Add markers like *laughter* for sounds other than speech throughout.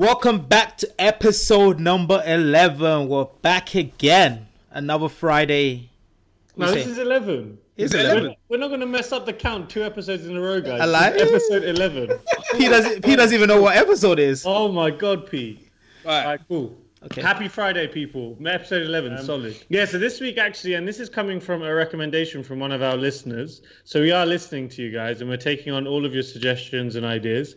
Welcome back to episode number 11. We're back again. Another Friday. We No, say- this is 11. It's We're 11. We're not going to mess up the count two episodes in a row, guys. I like- This episode 11. *laughs* P doesn't, P doesn't even know what episode it is. oh my god, Pete. Right. All right, cool. Okay. Happy Friday, people. Episode 11, um, solid. Yeah, so this week, actually, and this is coming from a recommendation from one of our listeners. So we are listening to you guys and we're taking on all of your suggestions and ideas.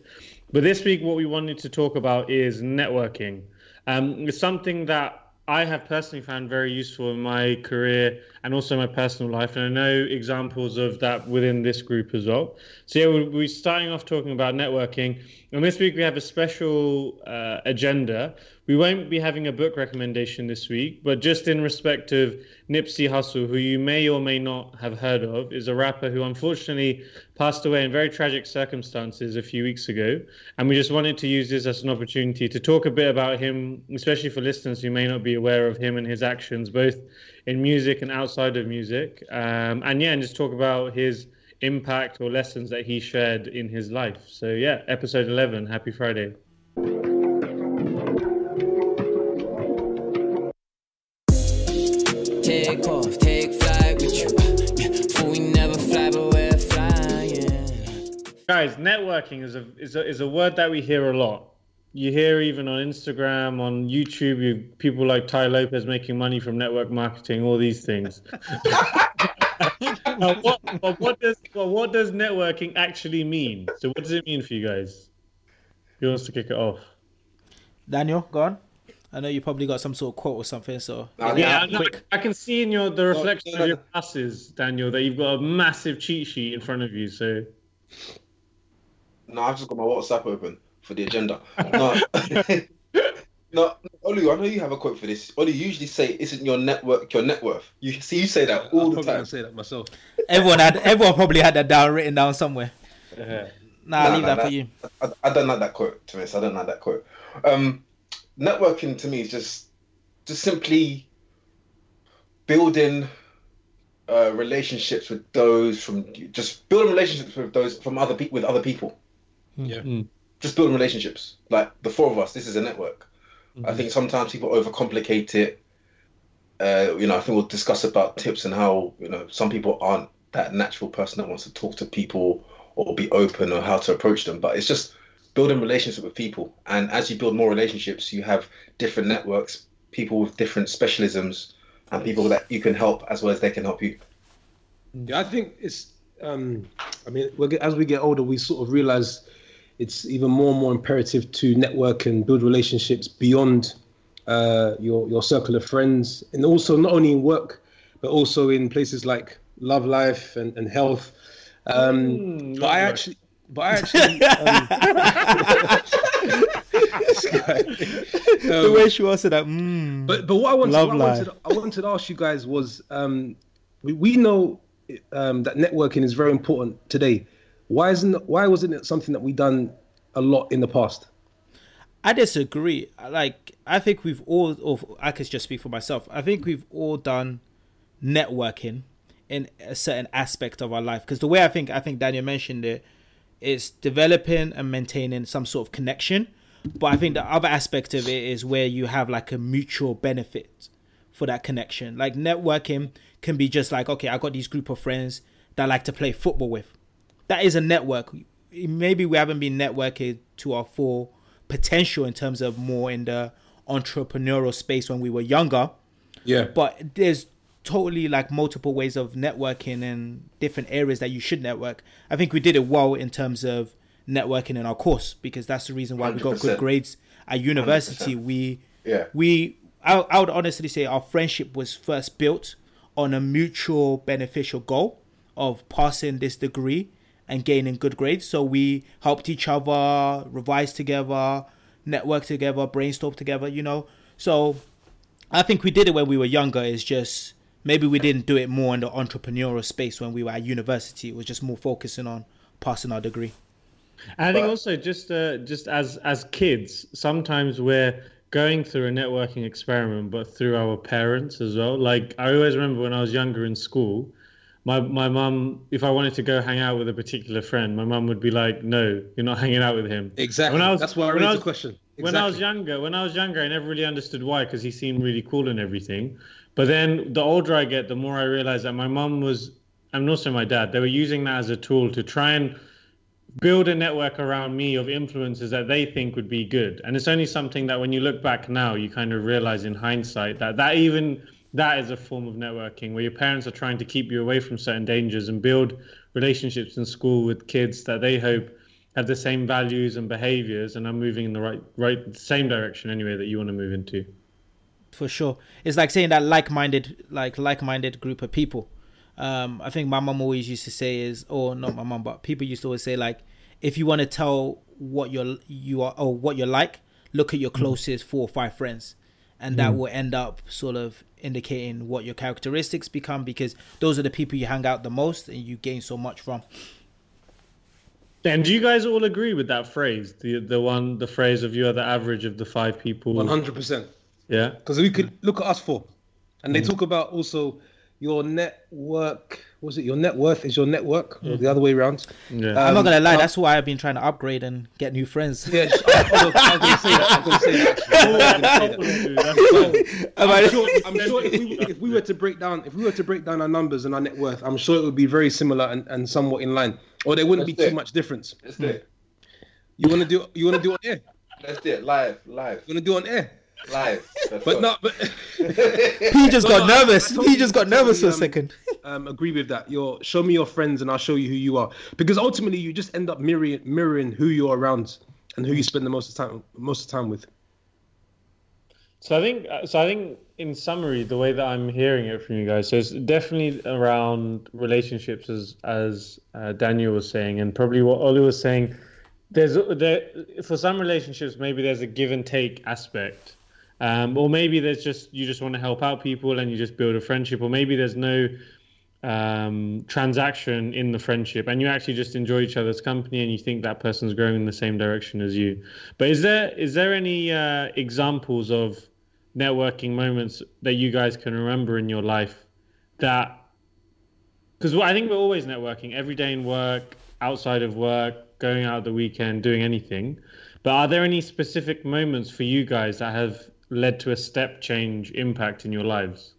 But this week, what we wanted to talk about is networking. Um, it's something that I have personally found very useful in my career and also my personal life. And I know examples of that within this group as well. So, yeah, we're, we're starting off talking about networking. And this week, we have a special uh, agenda. We won't be having a book recommendation this week, but just in respect of Nipsey Hussle, who you may or may not have heard of, is a rapper who unfortunately passed away in very tragic circumstances a few weeks ago. And we just wanted to use this as an opportunity to talk a bit about him, especially for listeners who may not be aware of him and his actions, both in music and outside of music. Um, and yeah, and just talk about his impact or lessons that he shared in his life. So yeah, episode 11. Happy Friday. Take off, take flight with you. For we never fly, but we're flying. Guys, networking is a is a is a word that we hear a lot. You hear even on Instagram, on YouTube, you people like Tai Lopez making money from network marketing, all these things. *laughs* Now, what, but what does but what does networking actually mean? So, what does it mean for you guys? Who wants to kick it off? Daniel, go on. I know you probably got some sort of quote or something, so Nah, yeah, I, quick. I can see in your the reflection no, no. of your glasses, Daniel, that you've got a massive cheat sheet in front of you. So, No, I've just got my WhatsApp open for the agenda. No, *laughs* no, Olu, I know you have a quote for this. Olu, you usually say, "Isn't your network your net worth?" You see, you say that all I'll the probably time. say that myself. Everyone had, everyone probably had that down written down somewhere. Nah, I'll Nah, leave nah, that for you. I, I don't like that quote, to be honest. I don't like that quote. Um, networking to me is just, just simply building uh, relationships with those from just building relationships with those from other people with other people. Yeah. Just building relationships. Like the four of us, this is a network. Mm-hmm. I think sometimes people overcomplicate it. Uh, you know, I think we'll discuss about tips and how you know some people aren't that natural person that wants to talk to people or be open or how to approach them. But it's just building relationship with people, and as you build more relationships, you have different networks, people with different specialisms, and people that you can help as well as they can help you. Yeah, I think it's. Um, I mean, as we get older, we sort of realize it's even more and more imperative to network and build relationships beyond uh, your your circle of friends, and also not only in work, but also in places like love life and, and health. Um, Mm, but I life. actually, but I actually. Um, *laughs* guy. the Um, way she was that, mm. But but what I wanted, what I wanted. I wanted to ask you guys was, um, we, we know um, that networking is very important today. Why isn't why wasn't it something that we done a lot in the past? I disagree. Like, I think we've all, or I could just speak for myself. I think we've all done networking in a certain aspect of our life. Because the way I think, I think Daniel mentioned it, is developing and maintaining some sort of connection. But I think the other aspect of it is where you have like a mutual benefit for that connection. Like networking can be just like, okay, I got these group of friends that I like to play football with. That is a network. Maybe we haven't been networking to our full potential in terms of more in the entrepreneurial space when we were younger Yeah, but there's totally like multiple ways of networking in different areas that you should network. I think we did it well in terms of networking in our course because that's the reason why we got good grades at university. We Yeah. we I, I would honestly say our friendship was first built on a mutual beneficial goal of passing this degree and gaining good grades. So we helped each other revise together, network together, brainstorm together, you know. So I think we did it when we were younger. It's just maybe we didn't do it more in the entrepreneurial space when we were at university. It was just more focusing on passing our degree. And I think But- also just uh, just as as kids, sometimes we're going through a networking experiment, but through our parents as well. Like I always remember when I was younger in school, my my mum, if I wanted to go hang out with a particular friend, my mum would be like, "No, you're not *laughs* hanging out with him." exactly. When I was- That's why I when I raised was- the question. when I was younger, when I was younger, I never really understood why because he seemed really cool and everything. But then the older I get, the more I realize that my mum was, and also my dad, they were using that as a tool to try and build a network around me of influences that they think would be good. And it's only something that when you look back now, you kind of realize in hindsight that that even that is a form of networking where your parents are trying to keep you away from certain dangers and build relationships in school with kids that they hope have the same values and behaviors and are moving in the right right same direction anyway that you want to move into. for sure. It's like saying that like-minded, like like-minded group of people. Um, I think my mom always used to say is, or not my mom, but people used to always say like, if you want to tell what you're you are or what you're like, look at your closest four or five friends, and that will end up sort of indicating what your characteristics become because those are the people you hang out the most and you gain so much from. And do you guys all agree with that phrase? The the one the phrase of you are the average of the five people. One hundred percent. Yeah. Because we could look at us four, and they mm. talk about also your network. Was it your net worth is your network, or the other way around? Yeah. I'm not Um, gonna lie, uh, that's why I've been trying to upgrade and get new friends. Yeah, I, I was, I was going to say that. I was going to say that. actually. I was gonna say that. That's *laughs* I'm sure, I'm sure *laughs* if, we, if we were to break down if we were to break down our numbers and our net worth, I'm sure it would be very similar and, and somewhat in line, or there wouldn't be too it. much difference. Let's do it. You want to do you want to do it on air? Let's do it live, live, You want to do it on air? live. Let's But go. no, but *laughs* He just No, got no, nervous. He just got nervous for a totally, um, second. Um, agree with that. Your show me your friends and I'll show you who you are. Because ultimately, you just end up mirroring mirroring who you're around and who you spend the most of time most of time with. So I think uh, so I think in summary, the way that I'm hearing it from you guys, so it's definitely around relationships as as uh, Daniel was saying, and probably what Oli was saying. There's there for some relationships maybe there's a give and take aspect, um, or maybe there's just you just want to help out people and you just build a friendship, or maybe there's no um, transaction in the friendship and you actually just enjoy each other's company and you think that person's growing in the same direction as you. But is there is there any uh, examples of networking moments that you guys can remember in your life that because I think we're always networking every day in work, outside of work, going out the weekend, doing anything. But are there any specific moments for you guys that have led to a step change impact in your lives?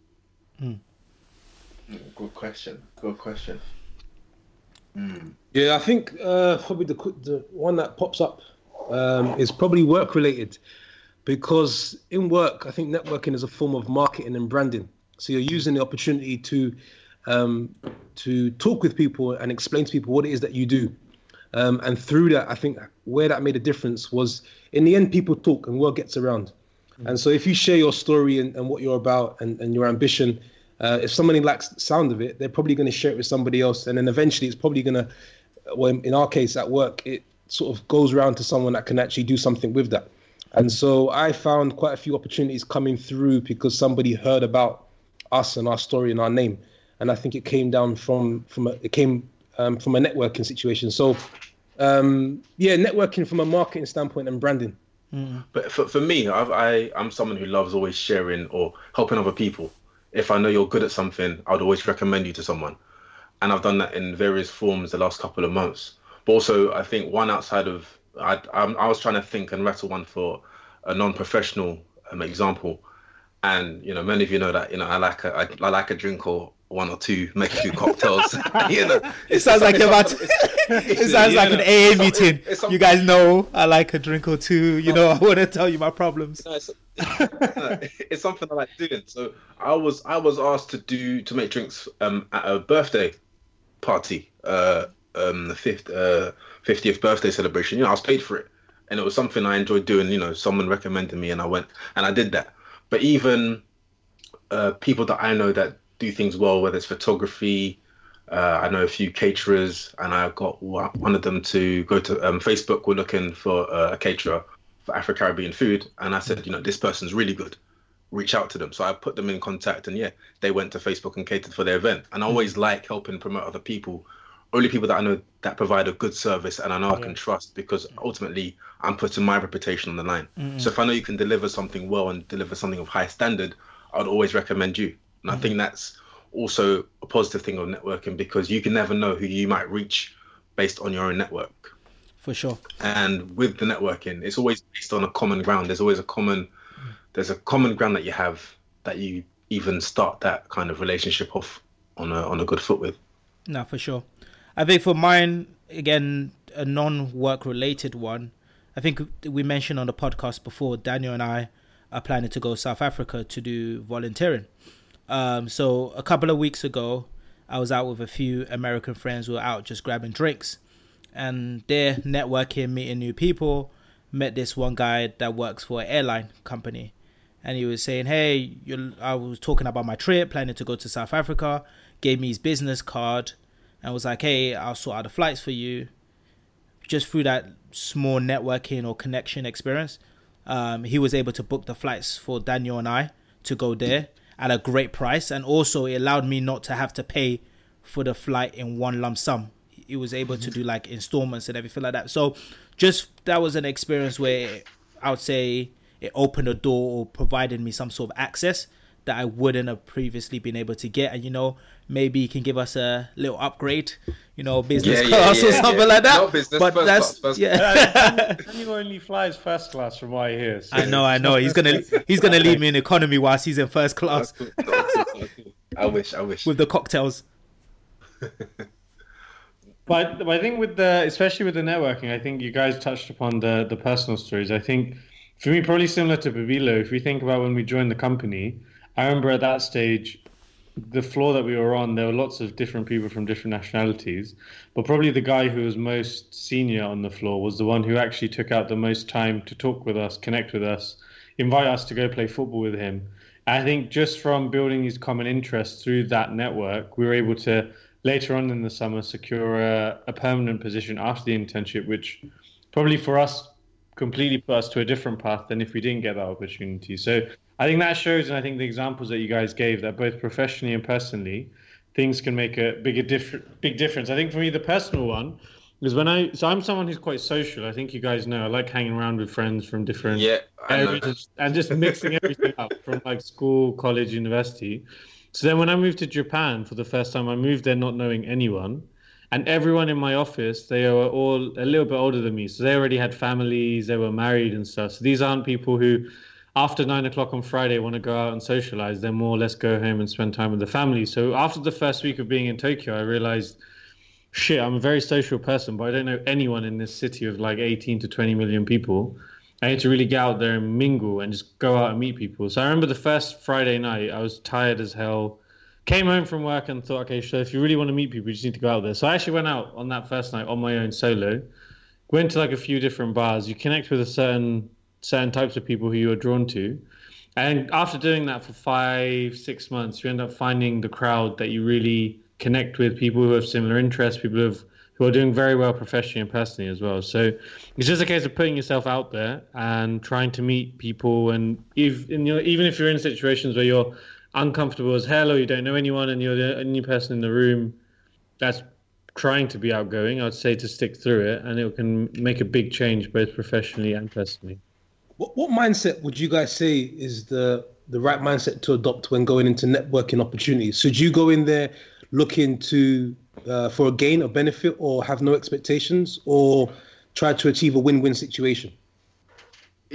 Good question. Good question. Yeah, I think uh, probably the the one that pops up um, is probably work related, because in work, I think networking is a form of marketing and branding. So you're using the opportunity to um, to talk with people and explain to people what it is that you do. Um, and through that, I think where that made a difference was in the end, people talk and word gets around. And so if you share your story and, and what you're about and, and your ambition, uh, if somebody likes the sound of it, they're probably going to share it with somebody else. And then eventually it's probably going to, well, in our case at work, it sort of goes around to someone that can actually do something with that. And so I found quite a few opportunities coming through because somebody heard about us and our story and our name. And I think it came down from, from a, it came um, from a networking situation. So um, yeah, networking from a marketing standpoint and branding. But for, for me, I've, I I'm someone who loves always sharing or helping other people. If I know you're good at something, I'd always recommend you to someone, and I've done that in various forms the last couple of months. But also, I think one outside of I I'm, I was trying to think and rattle one for a non-professional um, example, and you know many of you know that you know I like a I, I like a drink or one or two, make a few cocktails. *laughs* *laughs* you know, It sounds like you're about to, *laughs* it sounds like an AA meeting. You guys know I like a drink or two. You know, I want to tell you my problems. No, it's, it's something I like doing. So I was I was asked to do to make drinks um, at a birthday party, uh, um, the fifth uh, fiftieth birthday celebration. You know, I was paid for it, and it was something I enjoyed doing. You know, someone recommended me, and I went and I did that. But even uh, people that I know that do things well, whether it's photography. Uh, I know a few caterers, and I got one of them to go to um, Facebook. We're looking for uh, a caterer for Afro Caribbean food, and I said, you know, this person's really good. Reach out to them. So I put them in contact, and yeah, they went to Facebook and catered for their event. And I always like helping promote other people, only people that I know that provide a good service and I know I can trust, because ultimately I'm putting my reputation on the line. So if I know you can deliver something well and deliver something of high standard, I'd always recommend you. And I think that's also a positive thing of networking because you can never know who you might reach based on your own network. for sure. and with the networking it's always based on a common ground there's always a common there's a common ground that you have that you even start that kind of relationship off on a on a good foot with No, for sure. I think for mine, again, a non-work related one. I think we mentioned on the podcast before. Daniel and I are planning to go South Africa to do volunteering. Um, so a couple of weeks ago, I was out with a few American friends. We were out just grabbing drinks, and they're networking, meeting new people. Met this one guy that works for an airline company, and he was saying, "Hey, I was talking about my trip, planning to go to South Africa. Gave me his business card, and was like, "Hey, I'll sort out the flights for you." Just through that small networking or connection experience, um, he was able to book the flights for Daniel and I to go there at a great price, and also it allowed me not to have to pay for the flight in one lump sum. It was able to do mm-hmm. like installments and everything like that. So, just that was an experience where I would say it opened a door or provided me some sort of access that I wouldn't have previously been able to get. And you know, maybe he can give us a little upgrade, you know, business Yeah, yeah, class or yeah, something yeah. like that. Not business, but first that's class, first yeah. Daniel *laughs* only flies first class from what I hear. so I know, I know. He's gonna he's gonna leave me in economy whilst he's in first class cool. That's cool. That's cool. i wish i wish with the cocktails. *laughs* But, but I think with the, especially with the networking, I think you guys touched upon the the personal stories. I think for me, probably similar to Pabilo, if we think about when we joined the company, I remember at that stage, the floor that we were on, there were lots of different people from different nationalities, but probably the guy who was most senior on the floor was the one who actually took out the most time to talk with us, connect with us, invite us to go play football with him. I think just from building these common interests through that network, we were able to later on in the summer secure a, a permanent position after the internship, which probably for us completely put us to a different path than if we didn't get that opportunity. So I think that shows, and I think the examples that you guys gave, that both professionally and personally, things can make a bigger different big difference. I think for me, the personal one is when I so I'm someone who's quite social. I think you guys know I like hanging around with friends from different yeah areas and just mixing everything up from like school, college, university. So then when I moved to Japan for the first time, I moved there not knowing anyone. And everyone in my office, they were all a little bit older than me. So they already had families, they were married and stuff. So these aren't people who, after nine o'clock on Friday, I want to go out and socialize. They're more, let's go home and spend time with the family. So after the first week of being in Tokyo, I realized, shit, I'm a very social person, but I don't know anyone in this city of like 18 to 20 million people. I need to really get out there and mingle and just go out and meet people. So I remember the first Friday night, I was tired as hell. Came home from work and thought, okay, so if you really want to meet people, you just need to go out there. So I actually went out on that first night on my own solo. Went to like a few different bars. You connect with a certain certain types of people who you are drawn to. And after doing that for five, six months, you end up finding the crowd that you really connect with, people who have similar interests, people who have who are doing very well professionally and personally as well. So it's just a case of putting yourself out there and trying to meet people. And if and you're, even if you're in situations where you're uncomfortable as hell or you don't know anyone and you're the only person in the room that's trying to be outgoing, I'd say to stick through it, and it can make a big change both professionally and personally. What, what mindset would you guys say is the the right mindset to adopt when going into networking opportunities? Should you go in there looking to uh, for a gain or benefit, or have no expectations, or try to achieve a win-win situation?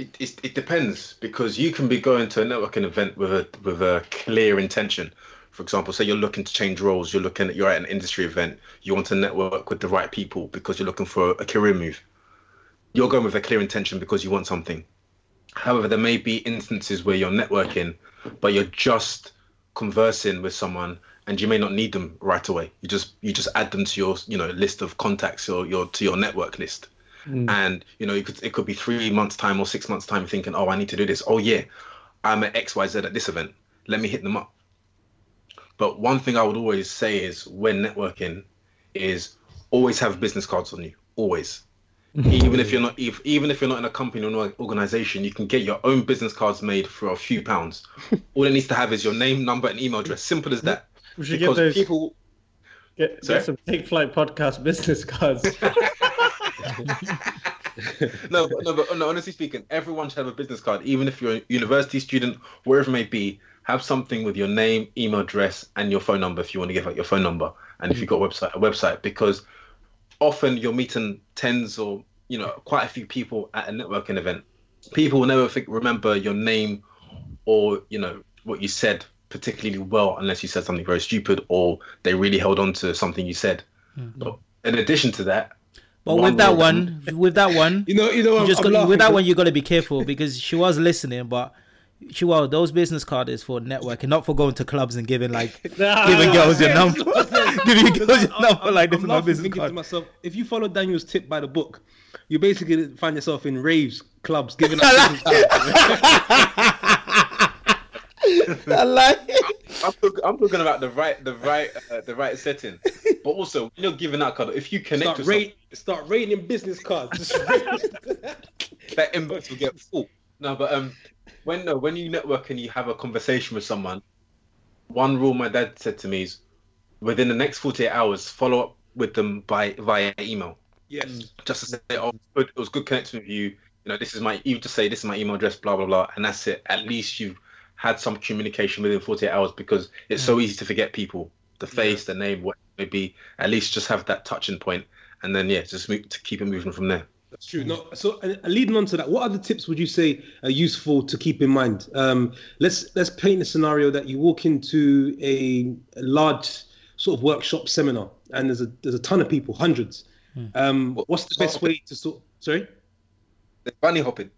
it, it, it depends because you can be going to a networking event with a with a clear intention. For example, say you're looking to change roles, you're looking at you're at an industry event, you want to network with the right people because you're looking for a career move. You're going with a clear intention because you want something. However, there may be instances where you're networking, but you're just conversing with someone and you may not need them right away. You just you just add them to your you know list of contacts or your to your network list. Mm. And you know, it could it could be three months time or six months time thinking, oh, I need to do this. Oh yeah, I'm at X Y Z at this event. Let me hit them up. But one thing I would always say is when networking is always have business cards on you. Always. Even if you're not if, even if you're not in a company or an organization, you can get your own business cards made for a few pounds. *laughs* All it needs to have is your name, number, and email address. Simple as that. We should Because get those. people Get, Sorry? get some Take Flight podcast *laughs* business cards. *laughs* no, but, no, but no, honestly speaking, everyone should have a business card, even if you're a university student, wherever it may be. Have something with your name, email address, and your phone number if you want to give out your phone number, and if you've got a website, a website, because often you're meeting tens or you know, quite a few people at a networking event, people will never think, remember your name or you know what you said particularly well unless you said something very stupid or they really held on to something you said. Hmm. But in addition to that, But with that one, with that one, *laughs* You know, you know, you I'm, just I'm got, with that one you got to be careful because she was listening, but she well those business cards is for networking, not for going to clubs and giving like *laughs* giving girls your number, *laughs* *laughs* giving girls your number like this I'm is my business thinking to card. myself, if you follow Daniel's tip by the book, you basically find yourself in raves, clubs, giving out business cards. I like I'm, I'm talking about the right, the right, uh, the right setting. But also, when you're giving out card, if you connect start with rate, start rating business cards. That inbox will get full. No, but um, when no, when you network and you have a conversation with someone, one rule my dad said to me is, within the next 48 hours, follow up with them by via email, yes. Mm. just to say, oh, good, it was good connecting with you. You know, this is my, you just say this is my email address, blah blah blah, and that's it. At least you've had some communication within 48 hours because it's so mm. easy to forget people, the face, the name, what it may be. At least just have that touching point, and then yeah, just move, to keep it moving from there. That's true. No, so uh, leading on to that, what other tips would you say are useful to keep in mind? Um, let's let's paint a scenario that you walk into a, a large sort of workshop seminar, and there's a there's a ton of people, hundreds. Um, what's the best way to sort? Sorry. The bunny hopping.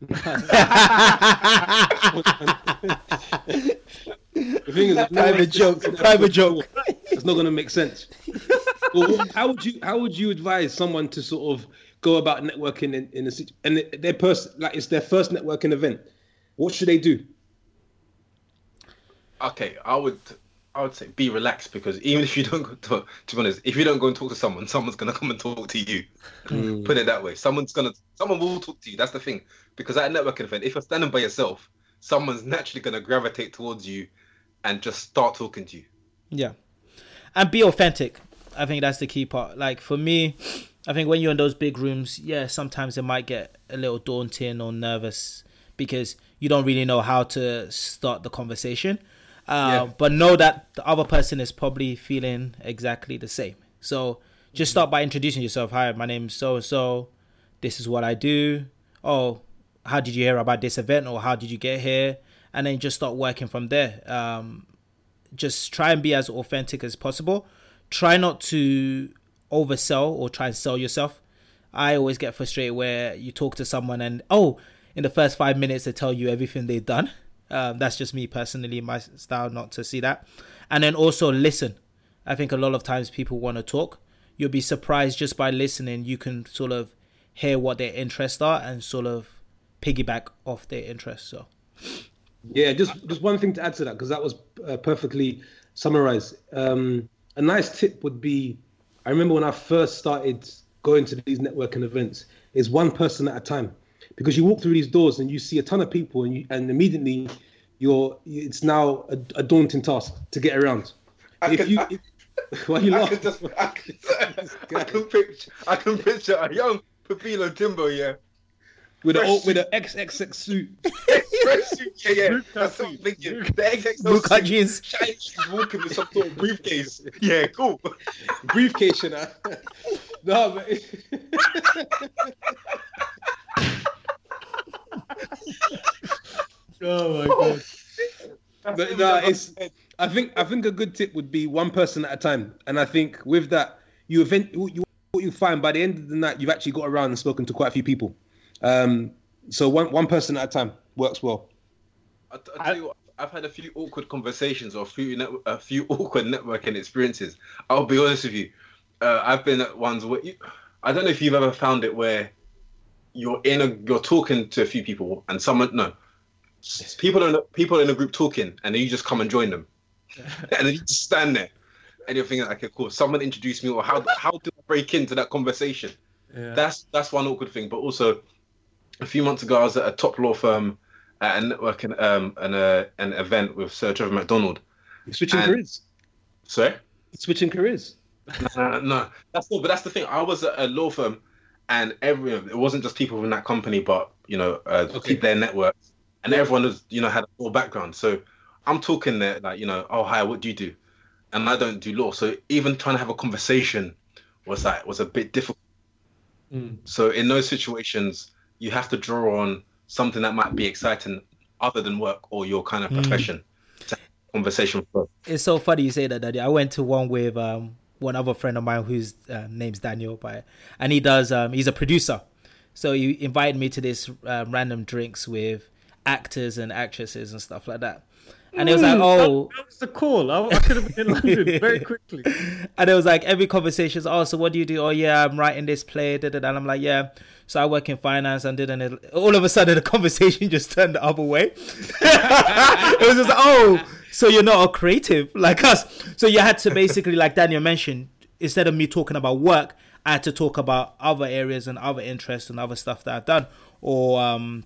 *laughs* The thing is, there's no private joke, private joke. It's not going to make sense. well, how would you how would you advise someone to sort of go about networking in, in a situ- and their person like it's their first networking event? What should they do? Okay, I would I would say be relaxed because even if you don't go to, to be honest, if you don't go and talk to someone, someone's gonna come and talk to you. Hmm. Put it that way. Someone's gonna someone will talk to you. That's the thing. Because at a networking event, if you're standing by yourself, someone's naturally gonna gravitate towards you and just start talking to you. Yeah. And be authentic. I think that's the key part. Like for me, I think when you're in those big rooms, yeah, sometimes it might get a little daunting or nervous because you don't really know how to start the conversation. Uh, Yeah. But know that the other person is probably feeling exactly the same. So just start by introducing yourself. Hi, my name's so and so. This is what I do. Oh, how did you hear about this event or how did you get here? And then just start working from there. Um, just try and be as authentic as possible. Try not to oversell or try and sell yourself. I always get frustrated where you talk to someone and oh, in the first five minutes they tell you everything they've done. Um, that's just me personally, my style not to see that. And then also listen. I think a lot of times people want to talk. You'll be surprised just by listening. You can sort of hear what their interests are and sort of piggyback off their interests. So Yeah, just just one thing to add to that because that was uh, perfectly summarized. Um, a nice tip would be, I remember when I first started going to these networking events, is one person at a time, because you walk through these doors and you see a ton of people and you, and immediately you're it's now a, a daunting task to get around. I if can- you, I- if, why you I laughing? can just I can, *laughs* *laughs* I can picture I can picture a young Pepilo Timbo, yeah. With an fresh with an XXX suit. *laughs* Fresh suit, yeah, yeah. Bootcut That's what I'm thinking. The XXL Bootcut suit, jeans. shiny shoes, walking with some sort of briefcase. *laughs* Yeah, cool. *laughs* briefcase, you know. no, but Oh my god. But no, it's. I think I think a good tip would be one person at a time, and I think with that, you event you what you find by the end of the night, you've actually got around and spoken to quite a few people. Um, so one one person at a time works well. I, I tell you what, I've had a few awkward conversations or a few net, a few *laughs* awkward networking experiences. I'll be honest with you. Uh, I've been at ones where you, I don't know if you've ever found it where you're in a you're talking to a few people and someone no people in a, people in a group talking and then you just come and join them *laughs* and then you just stand there and you're thinking okay cool someone introduced me or how how do I break into that conversation Yeah. that's that's one awkward thing. But also, a few months ago, I was at a top law firm at a networking um an uh, an event with Sir Trevor McDonald. You're switching And- careers. Sorry, You're switching careers. *laughs* no, no, that's not. But that's the thing. I was at a law firm, and every it wasn't just people from that company, but you know, uh, Okay. their networks, and everyone was you know had a law background. So I'm talking there like you know, oh hi, what do you do? And I don't do law, so even trying to have a conversation was like was a bit difficult. So in those situations, you have to draw on something that might be exciting other than work or your kind of profession. To have a conversation. It's so funny you say that, Daddy. I went to one with um, one other friend of mine whose uh, name's Daniel, but and he does. Um, he's a producer, so he invited me to this uh, random drinks with actors and actresses and stuff like that. And it was like, oh, That was the call. I, I could have been in London very quickly. *laughs* and it was like every conversation is, oh, so what do you do? Oh, yeah, I'm writing this play. Da, da, da. And I'm like, yeah. So I work in finance and did an. All of a sudden, the *laughs* conversation just turned the other way. *laughs* it was just, like, oh, so you're not a creative like us. So you had to basically, like Daniel mentioned, instead of me talking about work, I had to talk about other areas and other interests and other stuff that I've done. Or, um,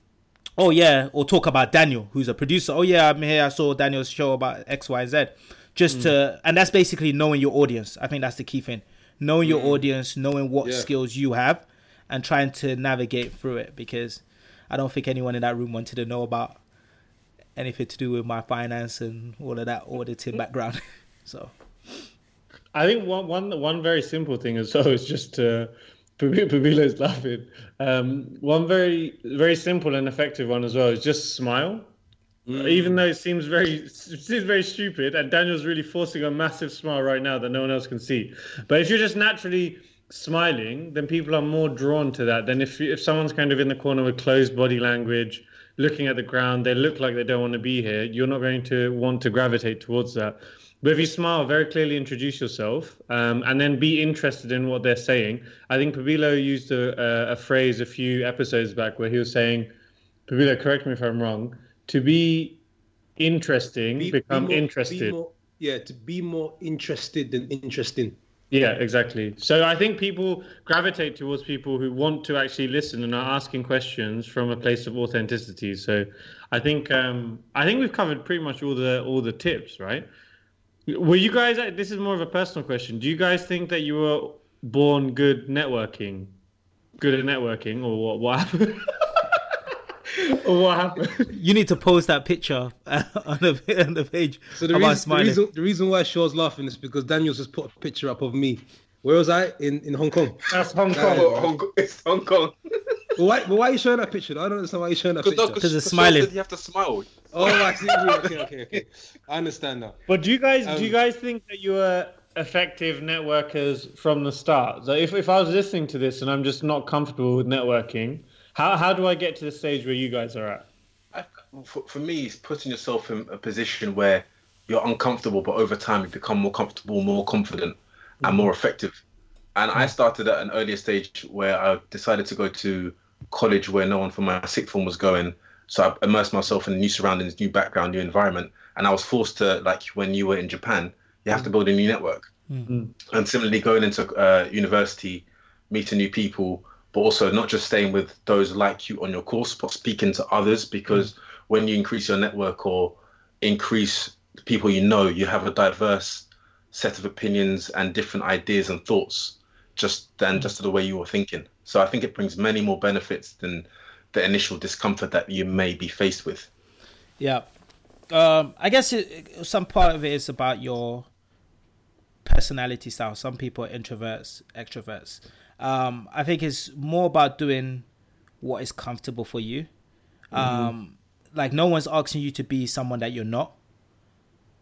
oh yeah, or talk about Daniel, who's a producer. Oh yeah, I'm here. I saw Daniel's show about X, Y, Z. Just to, mm. and that's basically knowing your audience. I think that's the key thing. Knowing your mm. audience, knowing what Yeah. skills you have, and trying to navigate through it. Because I don't think anyone in that room wanted to know about anything to do with my finance and all of that auditing background. *laughs* so I think one one one very simple thing as well is just to Pabilo's laughing. Um, one very very simple and effective one as well is just smile. Even though it seems very it seems very stupid, and Daniel's really forcing a massive smile right now that no one else can see. But if you're just naturally smiling, then people are more drawn to that than if if someone's kind of in the corner with closed body language, looking at the ground, they look like they don't want to be here. You're not going to want to gravitate towards that. But if you smile, very clearly introduce yourself, um, and then be interested in what they're saying. I think Pabilo used a, a, a phrase a few episodes back where he was saying, Pabilo, correct me if I'm wrong, to be interesting, Be- be become more- be interested. more- yeah, to be more interested than interesting. Yeah, exactly. So I think people gravitate towards people who want to actually listen and are asking questions from a place of authenticity. So I think um, I think we've covered pretty much all the all the tips, right? Were you guys? This is more of a personal question. Do you guys think that you were born good networking, good at networking, or what? What happened? *laughs* or what happened? you need to post that picture uh, *laughs* on the on the page So the reason, the smiling. reason the reason why Shaw's laughing is because Daniel's just put a picture up of me. Where was I? In in Hong Kong. That's Hong Kong. Oh, Hong Kong, it's Hong Kong. *laughs* But why, why are you showing that picture? I don't understand why you're showing that picture. Because it's Sean smiling. You have to smile. Oh, I see. *laughs* Okay, okay, okay. I understand now. But do you guys do Um, you guys think that you were effective networkers from the start? So if if I was listening to this and I'm just not comfortable with networking, how how do I get to the stage where you guys are at? I, for, for me, it's putting yourself in a position where you're uncomfortable, but over time you become more comfortable, more confident, and more effective. And I started at an earlier stage where I decided to go to college where no one from my sixth form was going. So I immersed myself in new surroundings, new background, new environment, and I was forced to, like when you were in Japan, you have to build a new network. Mm. Mm. And similarly, going into uh, university, meeting new people, but also not just staying with those like you on your course, but speaking to others. Because mm. when you increase your network or increase the people you know, you have a diverse set of opinions and different ideas and thoughts just than just the way you were thinking. So I think it brings many more benefits than the initial discomfort that you may be faced with. Yeah. Um, I guess it, some part of it is about your personality style. Some people are introverts, extroverts. Um, I think it's more about doing what is comfortable for you. Um, like no one's asking you to be someone that you're not.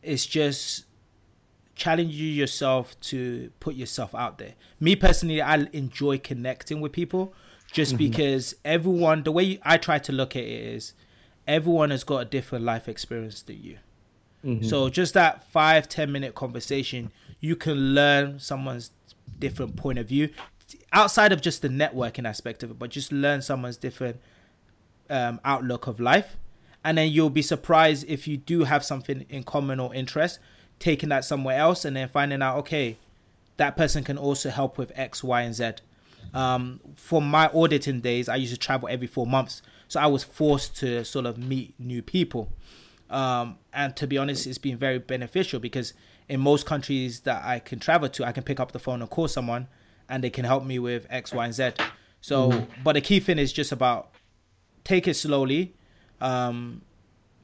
It's just challenge you yourself to put yourself out there. Me personally, I enjoy connecting with people just because everyone, the way you, I try to look at it is everyone has got a different life experience than you. So just that five, ten minute conversation, you can learn someone's different point of view outside of just the networking aspect of it, but just learn someone's different um, outlook of life. And then you'll be surprised if you do have something in common or interest, taking that somewhere else and then finding out, okay, that person can also help with X, Y, and Z. Um, for my auditing days, I used to travel every four months. So I was forced to sort of meet new people. Um, and to be honest, it's been very beneficial because in most countries that I can travel to, I can pick up the phone and call someone and they can help me with X, Y, and Z. So, but the key thing is just about take it slowly, um,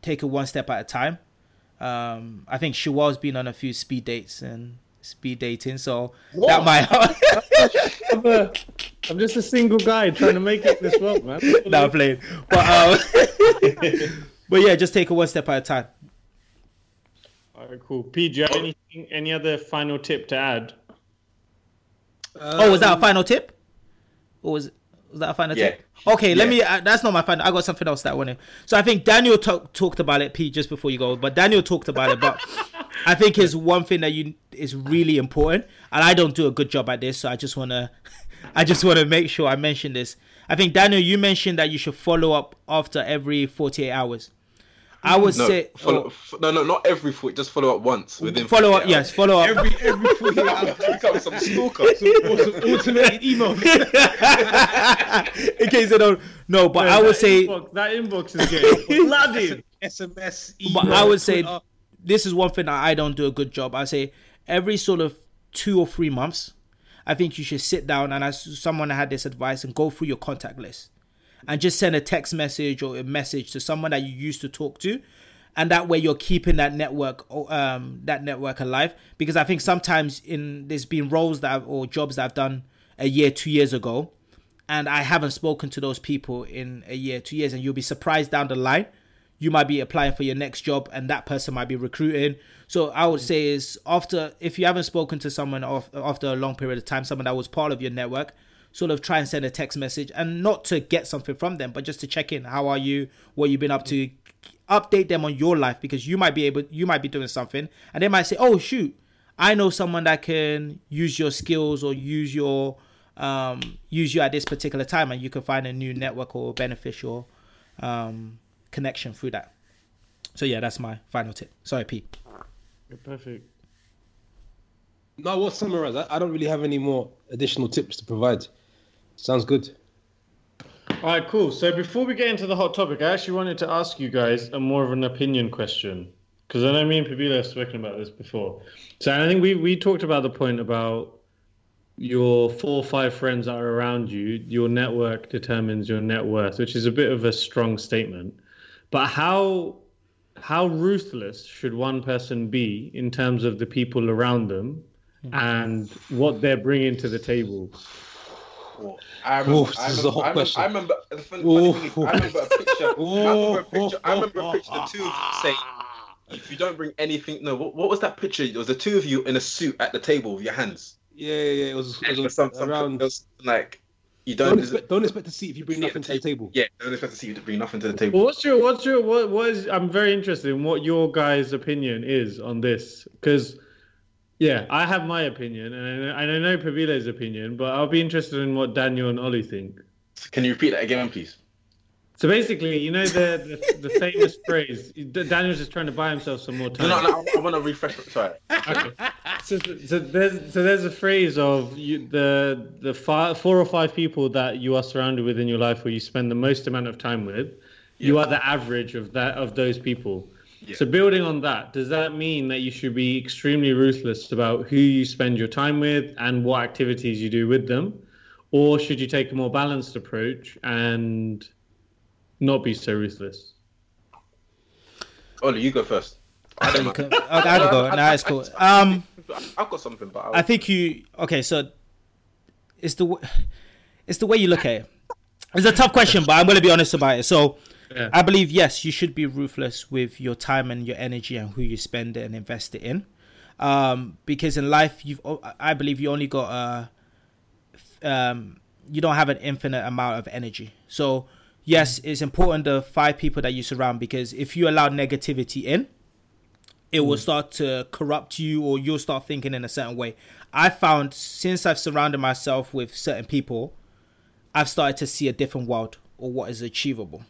take it one step at a time. Um, I think she was been on a few speed dates and speed dating, so that might. *laughs* I'm, just a single guy trying to make it this world, man. *laughs* no, I'm playing. But um, *laughs* but yeah, just take it one step at a time. All right, cool. P, do you have anything, any other final tip to add? oh, was that a final tip? Or was was that a final Yeah. tip? Okay, let me. Uh, that's not my final. I got something else that I want to. So I think Daniel talk, talked about it, Pete, just before you go. But Daniel talked about it. But *laughs* I think is one thing that you is really important, and I don't do a good job at this. So I just wanna, *laughs* I just want to make sure I mention this. I think Daniel, you mentioned that you should follow up after every forty eight hours. I would No, say follow, oh, f- no, no, not every foot. Just follow up once within. follow up. 48 Yes, follow up. Every every full year, hours. Become some stalker. automated email. *laughs* in case they don't know, but I would say inbox, that inbox is getting flooded. *laughs* SMS, But I would say Twitter. this is one thing that I don't do a good job. I say every sort of two or three months, I think you should sit down and as someone had this advice and go through your contact list and just send a text message or a message to someone that you used to talk to. And that way you're keeping that network, um, that network alive. Because I think sometimes in there's been roles that I've, or jobs that I've done a year, two years ago, and I haven't spoken to those people in a year, two years, and you'll be surprised down the line. You might be applying for your next job, and that person might be recruiting. So I would say is after if you haven't spoken to someone after a long period of time, someone that was part of your network, sort of try and send a text message, and not to get something from them, but just to check in. How are you? What you've been up to? Update them on your life because you might be able, you might be doing something, and they might say, "Oh shoot, I know someone that can use your skills or use your um, use you at this particular time, and you can find a new network or beneficial um, connection through that. So yeah, that's my final tip. Sorry, Pete. Perfect. No, we'll summarize. I, I don't really have any more additional tips to provide. Sounds good. All right, cool. So before we get into the hot topic, I actually wanted to ask you guys a more of an opinion question because I know me and Pabilo have spoken about this before. So I think we we talked about the point about your four or five friends that are around you. Your network determines your net worth, which is a bit of a strong statement. But how how ruthless should one person be in terms of the people around them hmm. and what they're bringing to the table? I remember, Oof, I this is remember, a hot I remember. I remember the funny, funny thing is, I remember a picture. I *laughs* remember a picture. I remember a picture. The two of you saying, "If you don't bring anything, no." What, what was that picture? It was the two of you in a suit at the table with your hands. Yeah, yeah, yeah. It was, it It was was some, some, around. it was like you Don't don't. expect, don't expect to see if you bring nothing to the table. Yeah, don't expect to see you to bring nothing to the Well, table. what's your what's your what what is I'm very interested in what your guys' opinion is on this because yeah, I have my opinion and I know, and I know Pavile's opinion, but I'll be interested in what Daniel and Ollie think. Can you repeat that again, please? So basically, you know the the, the famous phrase. Daniel's just trying to buy himself some more time. no, no I, I want to refresh. Sorry. Okay. So, so there's so there's a phrase of you, the the five, four or five people that you are surrounded with in your life, where you spend the most amount of time with. You are the average of that of those people. Yeah. So building on that, does that mean that you should be extremely ruthless about who you spend your time with and what activities you do with them, or should you take a more balanced approach and not be so ruthless? Ollie, you go first. I don't Okay, mind. I gotta go. Nah, it's cool. Um, I've got something, but I think you okay. So it's the w- it's the way you look at it. It's a tough question, but I'm gonna be honest about it. So Yeah. I believe yes, you should be ruthless with your time and your energy and who you spend it and invest it in. Um, because in life, you've I believe you only got a um, you don't have an infinite amount of energy. So yes, it's important the five people that you surround because if you allow negativity in, it will start to corrupt you or you'll start thinking in a certain way. I found since I've surrounded myself with certain people, I've started to see a different world or what is achievable.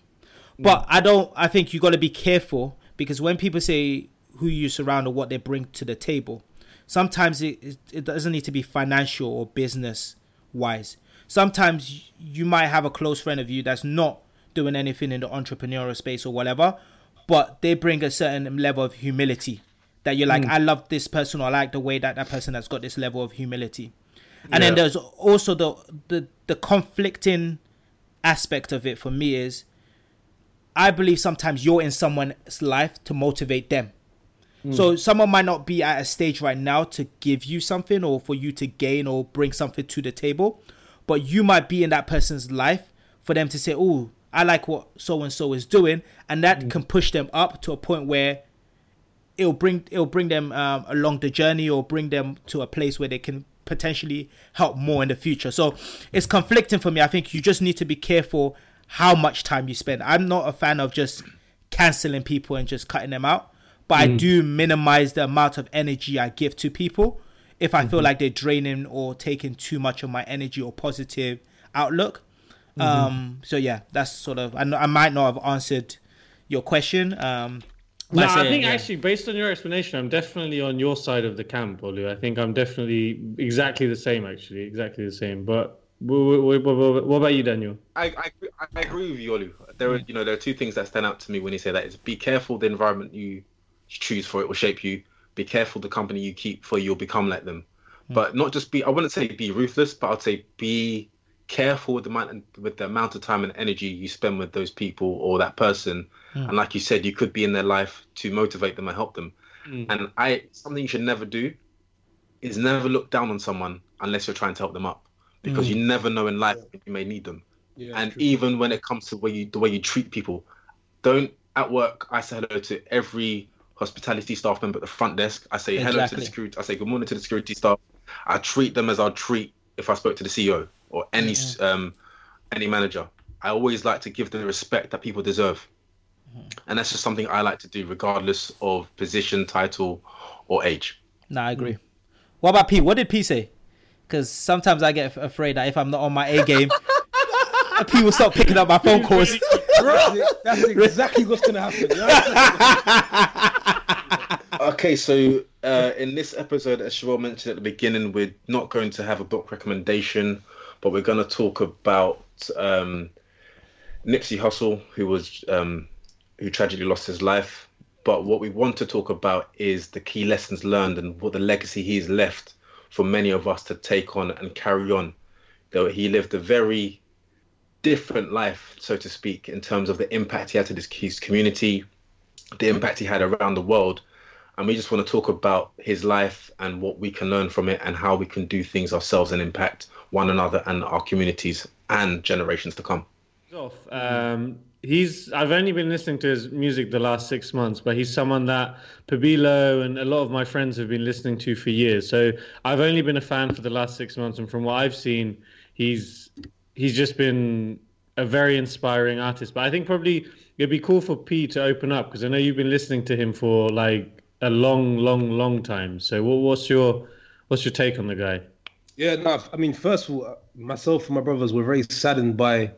But mm. I don't I think you got to be careful because when people say who you surround or what they bring to the table, sometimes it it- doesn't need to be financial or business wise. Sometimes you might have a close friend of you that's not doing anything in the entrepreneurial space or whatever, but they bring a certain level of humility that you're like, mm. I love this person or I like the way that that person has got this level of humility. And then there's also the, the the conflicting aspect of it for me is I believe sometimes you're in someone's life to motivate them. So someone might not be at a stage right now to give you something or for you to gain or bring something to the table, but you might be in that person's life for them to say, "Oh, I like what so and so is doing," and that can push them up to a point where it'll bring it'll bring them um, along the journey or bring them to a place where they can potentially help more in the future. So it's conflicting for me. I think you just need to be careful how much time you spend. I'm not a fan of just canceling people and just cutting them out, but I do minimize the amount of energy I give to people if I feel like they're draining or taking too much of my energy or positive outlook. Um, so yeah, that's sort of I, know, I might not have answered your question. Um, No, I saying, think yeah. actually, based on your explanation, I'm definitely on your side of the camp, Olu. I think I'm definitely exactly the same, actually, exactly the same. But what, about you, Daniel? I, I, I agree with you, Olu. There are, you know, there are two things that stand out to me when you say that: is be careful the environment you choose for it will shape you. Be careful the company you keep for you'll become like them. Hmm. But not just be. I wouldn't say be ruthless, but I'd say be careful with the amount with the amount of time and energy you spend with those people or that person. Hmm. And like you said, you could be in their life to motivate them and help them. Hmm. And I something you should never do is never look down on someone unless you're trying to help them up, because you never know in life when you may need them. Yeah, and true. even when it comes to way you, the way you treat people, don't at work. I say hello to every hospitality staff member at the front desk. I say hello to the security. I say good morning to the security staff. I treat them as I'd treat if I spoke to the CEO or any um, any manager. I always like to give the respect that people deserve, and that's just something I like to do, regardless of position, title, or age. No, I agree. What about P? What did P say? Because sometimes I get af- afraid that if I'm not on my A game, *laughs* people will stop picking up my phone calls. That's, that's *laughs* exactly what's gonna happen. You? *laughs* Okay, so uh, in this episode, as Cheryl mentioned at the beginning, we're not going to have a book recommendation, but we're going to talk about um, Nipsey Hussle, who was um, who tragically lost his life. But what we want to talk about is the key lessons learned and what the legacy he's left for many of us to take on and carry on. Though he lived a very different life, so to speak, in terms of the impact he had to his, community, the impact he had around the world. And we just want to talk about his life and what we can learn from it and how we can do things ourselves and impact one another and our communities and generations to come. off. Um, he's I've only been listening to his music the last six months, but he's someone that Pabilo and a lot of my friends have been listening to for years. So I've only been a fan for the last six months, and from what I've seen, he's he's just been a very inspiring artist. But I think probably it'd be cool for P to open up because I know you've been listening to him for like a long, long, long time. So what, what's your what's your take on the guy? Yeah, no, I mean, first of all, uh, myself and my brothers were very saddened by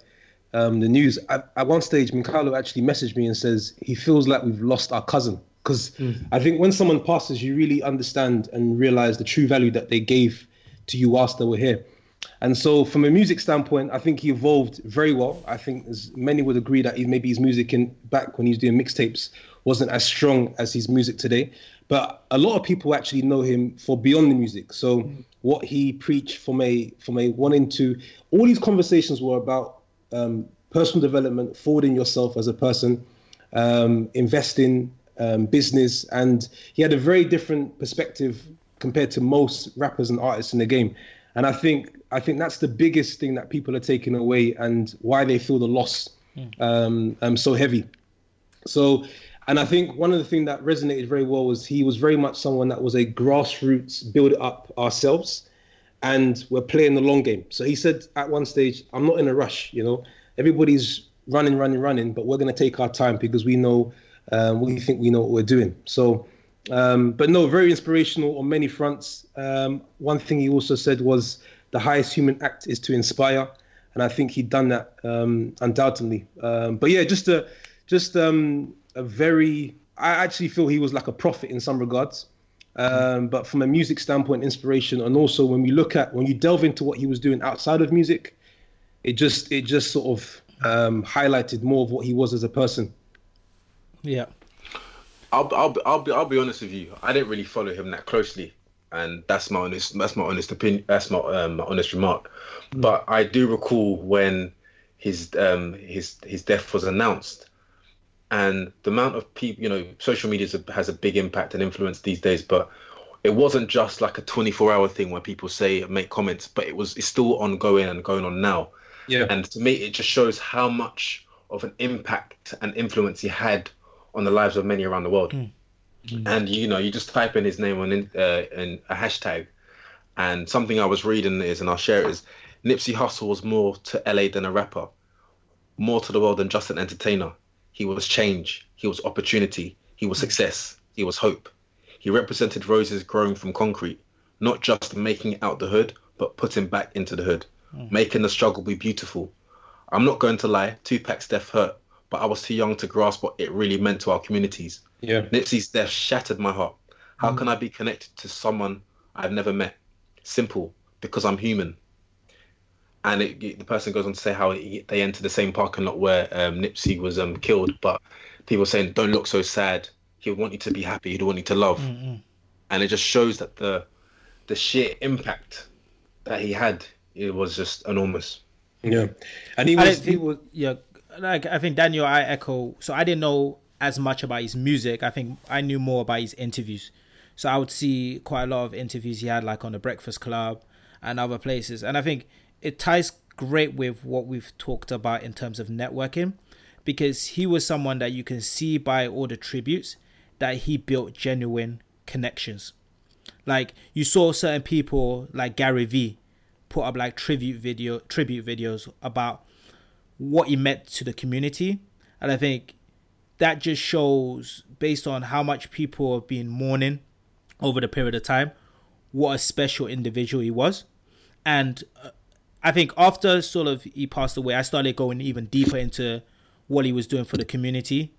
um, the news. At, at one stage, Mikalo actually messaged me and says he feels like we've lost our cousin. Because I think when someone passes, you really understand and realize the true value that they gave to you whilst they were here. And so, from a music standpoint, I think he evolved very well. I think as many would agree that he, maybe his music in back when he was doing mixtapes wasn't as strong as his music today. But a lot of people actually know him for beyond the music. So what he preached from a from a wanting to all these conversations were about um, personal development, forwarding yourself as a person, um, investing, um, business, and he had a very different perspective compared to most rappers and artists in the game. And I think I think that's the biggest thing that people are taking away and why they feel the loss um, um, so heavy. So, and I think one of the things that resonated very well was he was very much someone that was a grassroots build up ourselves, and we're playing the long game. So he said at one stage, "I'm not in a rush. You know, everybody's running, running, running, but we're going to take our time because we know um, we think we know what we're doing." So. Um, but no, very inspirational on many fronts. Um, one thing he also said was the highest human act is to inspire, and I think he'd done that um, undoubtedly. Um, but yeah, just a just a very. I actually feel he was like a prophet in some regards. Um, but from a music standpoint, inspiration, and also when we look at when you delve into what he was doing outside of music, it just it just sort of um, highlighted more of what he was as a person. Yeah. I'll, I'll, I'll be I'll be honest with you. I didn't really follow him that closely, and that's my honest that's my honest opinion. That's my um, my honest remark. But I do recall when his um his his death was announced. And the amount of people, you know, social media has a big impact and influence these days. But it wasn't just like a 24 hour thing where people say make comments, but it was it's still ongoing and going on now. Yeah. And to me, it just shows how much of an impact and influence he had on the lives of many around the world. And you know, you just type in his name on in, uh, in a hashtag, and something I was reading is, and I'll share it is, Nipsey Hussle was more to LA than a rapper, more to the world than just an entertainer. He was change. He was opportunity. He was hmm. success. He was hope. He represented roses growing from concrete, not just making it out the hood, but putting back into the hood, hmm. making the struggle be beautiful. I'm not going to lie, Tupac's death hurt, but I was too young to grasp what it really meant to our communities. Yeah. Nipsey's death shattered my heart. How hmm. can I be connected to someone I've never met? Simple, because I'm human. And it, the person goes on to say how he, they entered the same parking lot where um, Nipsey was um, killed, but people saying, "Don't look so sad. He would want you to be happy. He'd want you to love." And it just shows that the the sheer impact that he had it was just enormous. Yeah. And he was, don't he was yeah, like I think Daniel, I echo. So I didn't know as much about his music. I think I knew more about his interviews. So I would see quite a lot of interviews he had, like on the Breakfast Club and other places. And I think it ties great with what we've talked about in terms of networking, because he was someone that you can see by all the tributes that he built genuine connections. Like you saw certain people like Gary Vee put up like tribute video tribute videos about what he meant to the community. And I think that just shows, based on how much people have been mourning over the period of time, what a special individual he was. And uh, I think after sort of he passed away, I started going even deeper into what he was doing for the community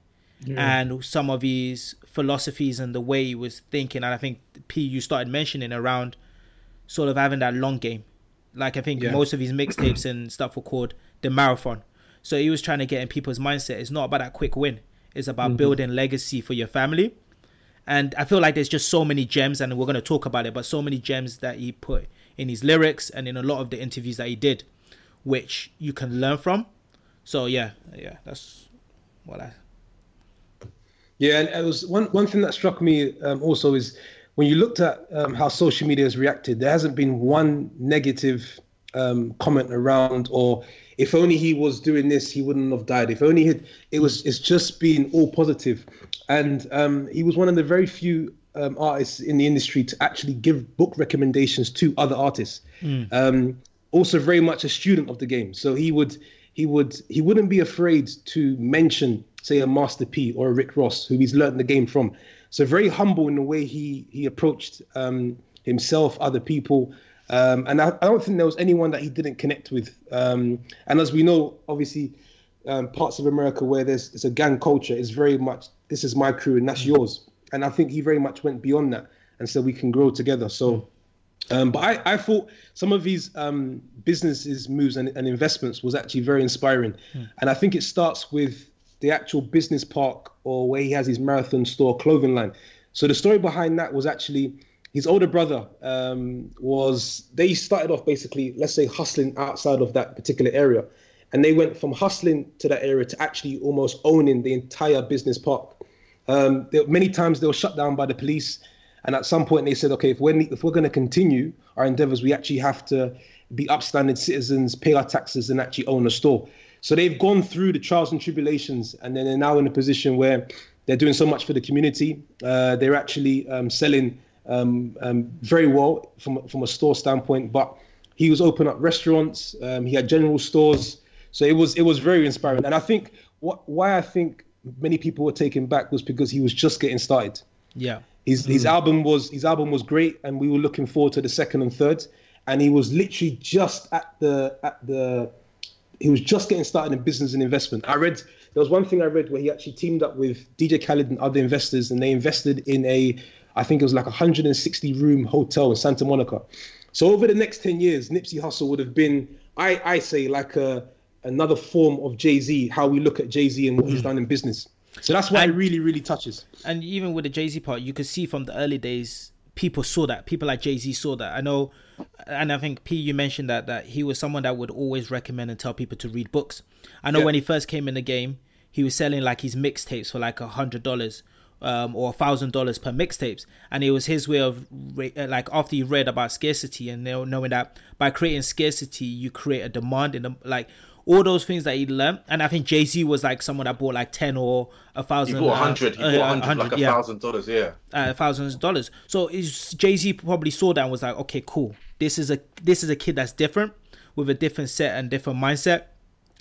and some of his philosophies and the way he was thinking. And I think P, you started mentioning around sort of having that long game. Like I think Yeah. most of his mixtapes and stuff were called the marathon. So he was trying to get in people's mindset. It's not about that quick win. It's about mm-hmm. building legacy for your family. And I feel like there's just so many gems, and we're gonna talk about it, but so many gems that he put in his lyrics and in a lot of the interviews that he did, which you can learn from. So yeah, yeah, that's what I Yeah, and it was one one thing that struck me um, also is when you looked at um, how social media has reacted. There hasn't been one negative um, comment around, or if only he was doing this, he wouldn't have died. If only he, it was. It's just been all positive, and um, he was one of the very few um, artists in the industry to actually give book recommendations to other artists. Um, also, very much a student of the game, so he would he would he wouldn't be afraid to mention say a Master P or a Rick Ross who he's learned the game from. So very humble in the way he he approached um, himself, other people, um, and I, I don't think there was anyone that he didn't connect with. Um, and as we know, obviously, um, parts of America where there's, there's a gang culture is very much this is my crew and that's yours. And I think he very much went beyond that and said we can grow together. So. Um, but I, I thought some of these um, businesses moves and, and investments was actually very inspiring, and I think it starts with the actual business park or where he has his marathon store clothing line. So the story behind that was actually his older brother um, was they started off basically let's say hustling outside of that particular area, and they went from hustling to that area to actually almost owning the entire business park. Um, there, many times they were shut down by the police, and at some point they said, okay, if we're if we're going to continue our endeavors, we actually have to be upstanding citizens, pay our taxes, and actually own a store. So they've gone through the trials and tribulations, and then they're now in a position where they're doing so much for the community. Uh, they're actually um, selling um, um, very well from from a store standpoint. But he was opening up restaurants. Um, he had general stores. So it was it was very inspiring. And I think what why I think many people were taken back was because he was just getting started. yeah. His mm. his album was his album was great, and we were looking forward to the second and third. And he was literally just at the at the he was just getting started in business and investment. I read there was one thing I read where he actually teamed up with DJ Khaled and other investors, and they invested in a I think it was like a 160 room hotel in Santa Monica. So over the next 10 years, Nipsey Hussle would have been I I say like a another form of Jay Z. How we look at Jay Z and what he's done in business. So that's why it really really touches. and even with the Jay Z part, you could see from the early days, people saw that. People like Jay Z saw that. I know, and I think P, you mentioned that that he was someone that would always recommend and tell people to read books. I know Yeah. when he first came in the game, he was selling like his mixtapes for like a hundred dollars um, or a thousand dollars per mixtapes, and it was his way of re- uh, like after you read about scarcity and knowing that by creating scarcity you create a demand in the like all those things that he learned. And I think Jay Z was like someone that bought like ten or a thousand. He thousand. bought uh, a hundred. He uh, bought hundred, like a thousand dollars. Yeah. uh, thousands of dollars. So Jay Z probably saw that and was like, okay, cool. This is a this is a kid that's different with a different set and different mindset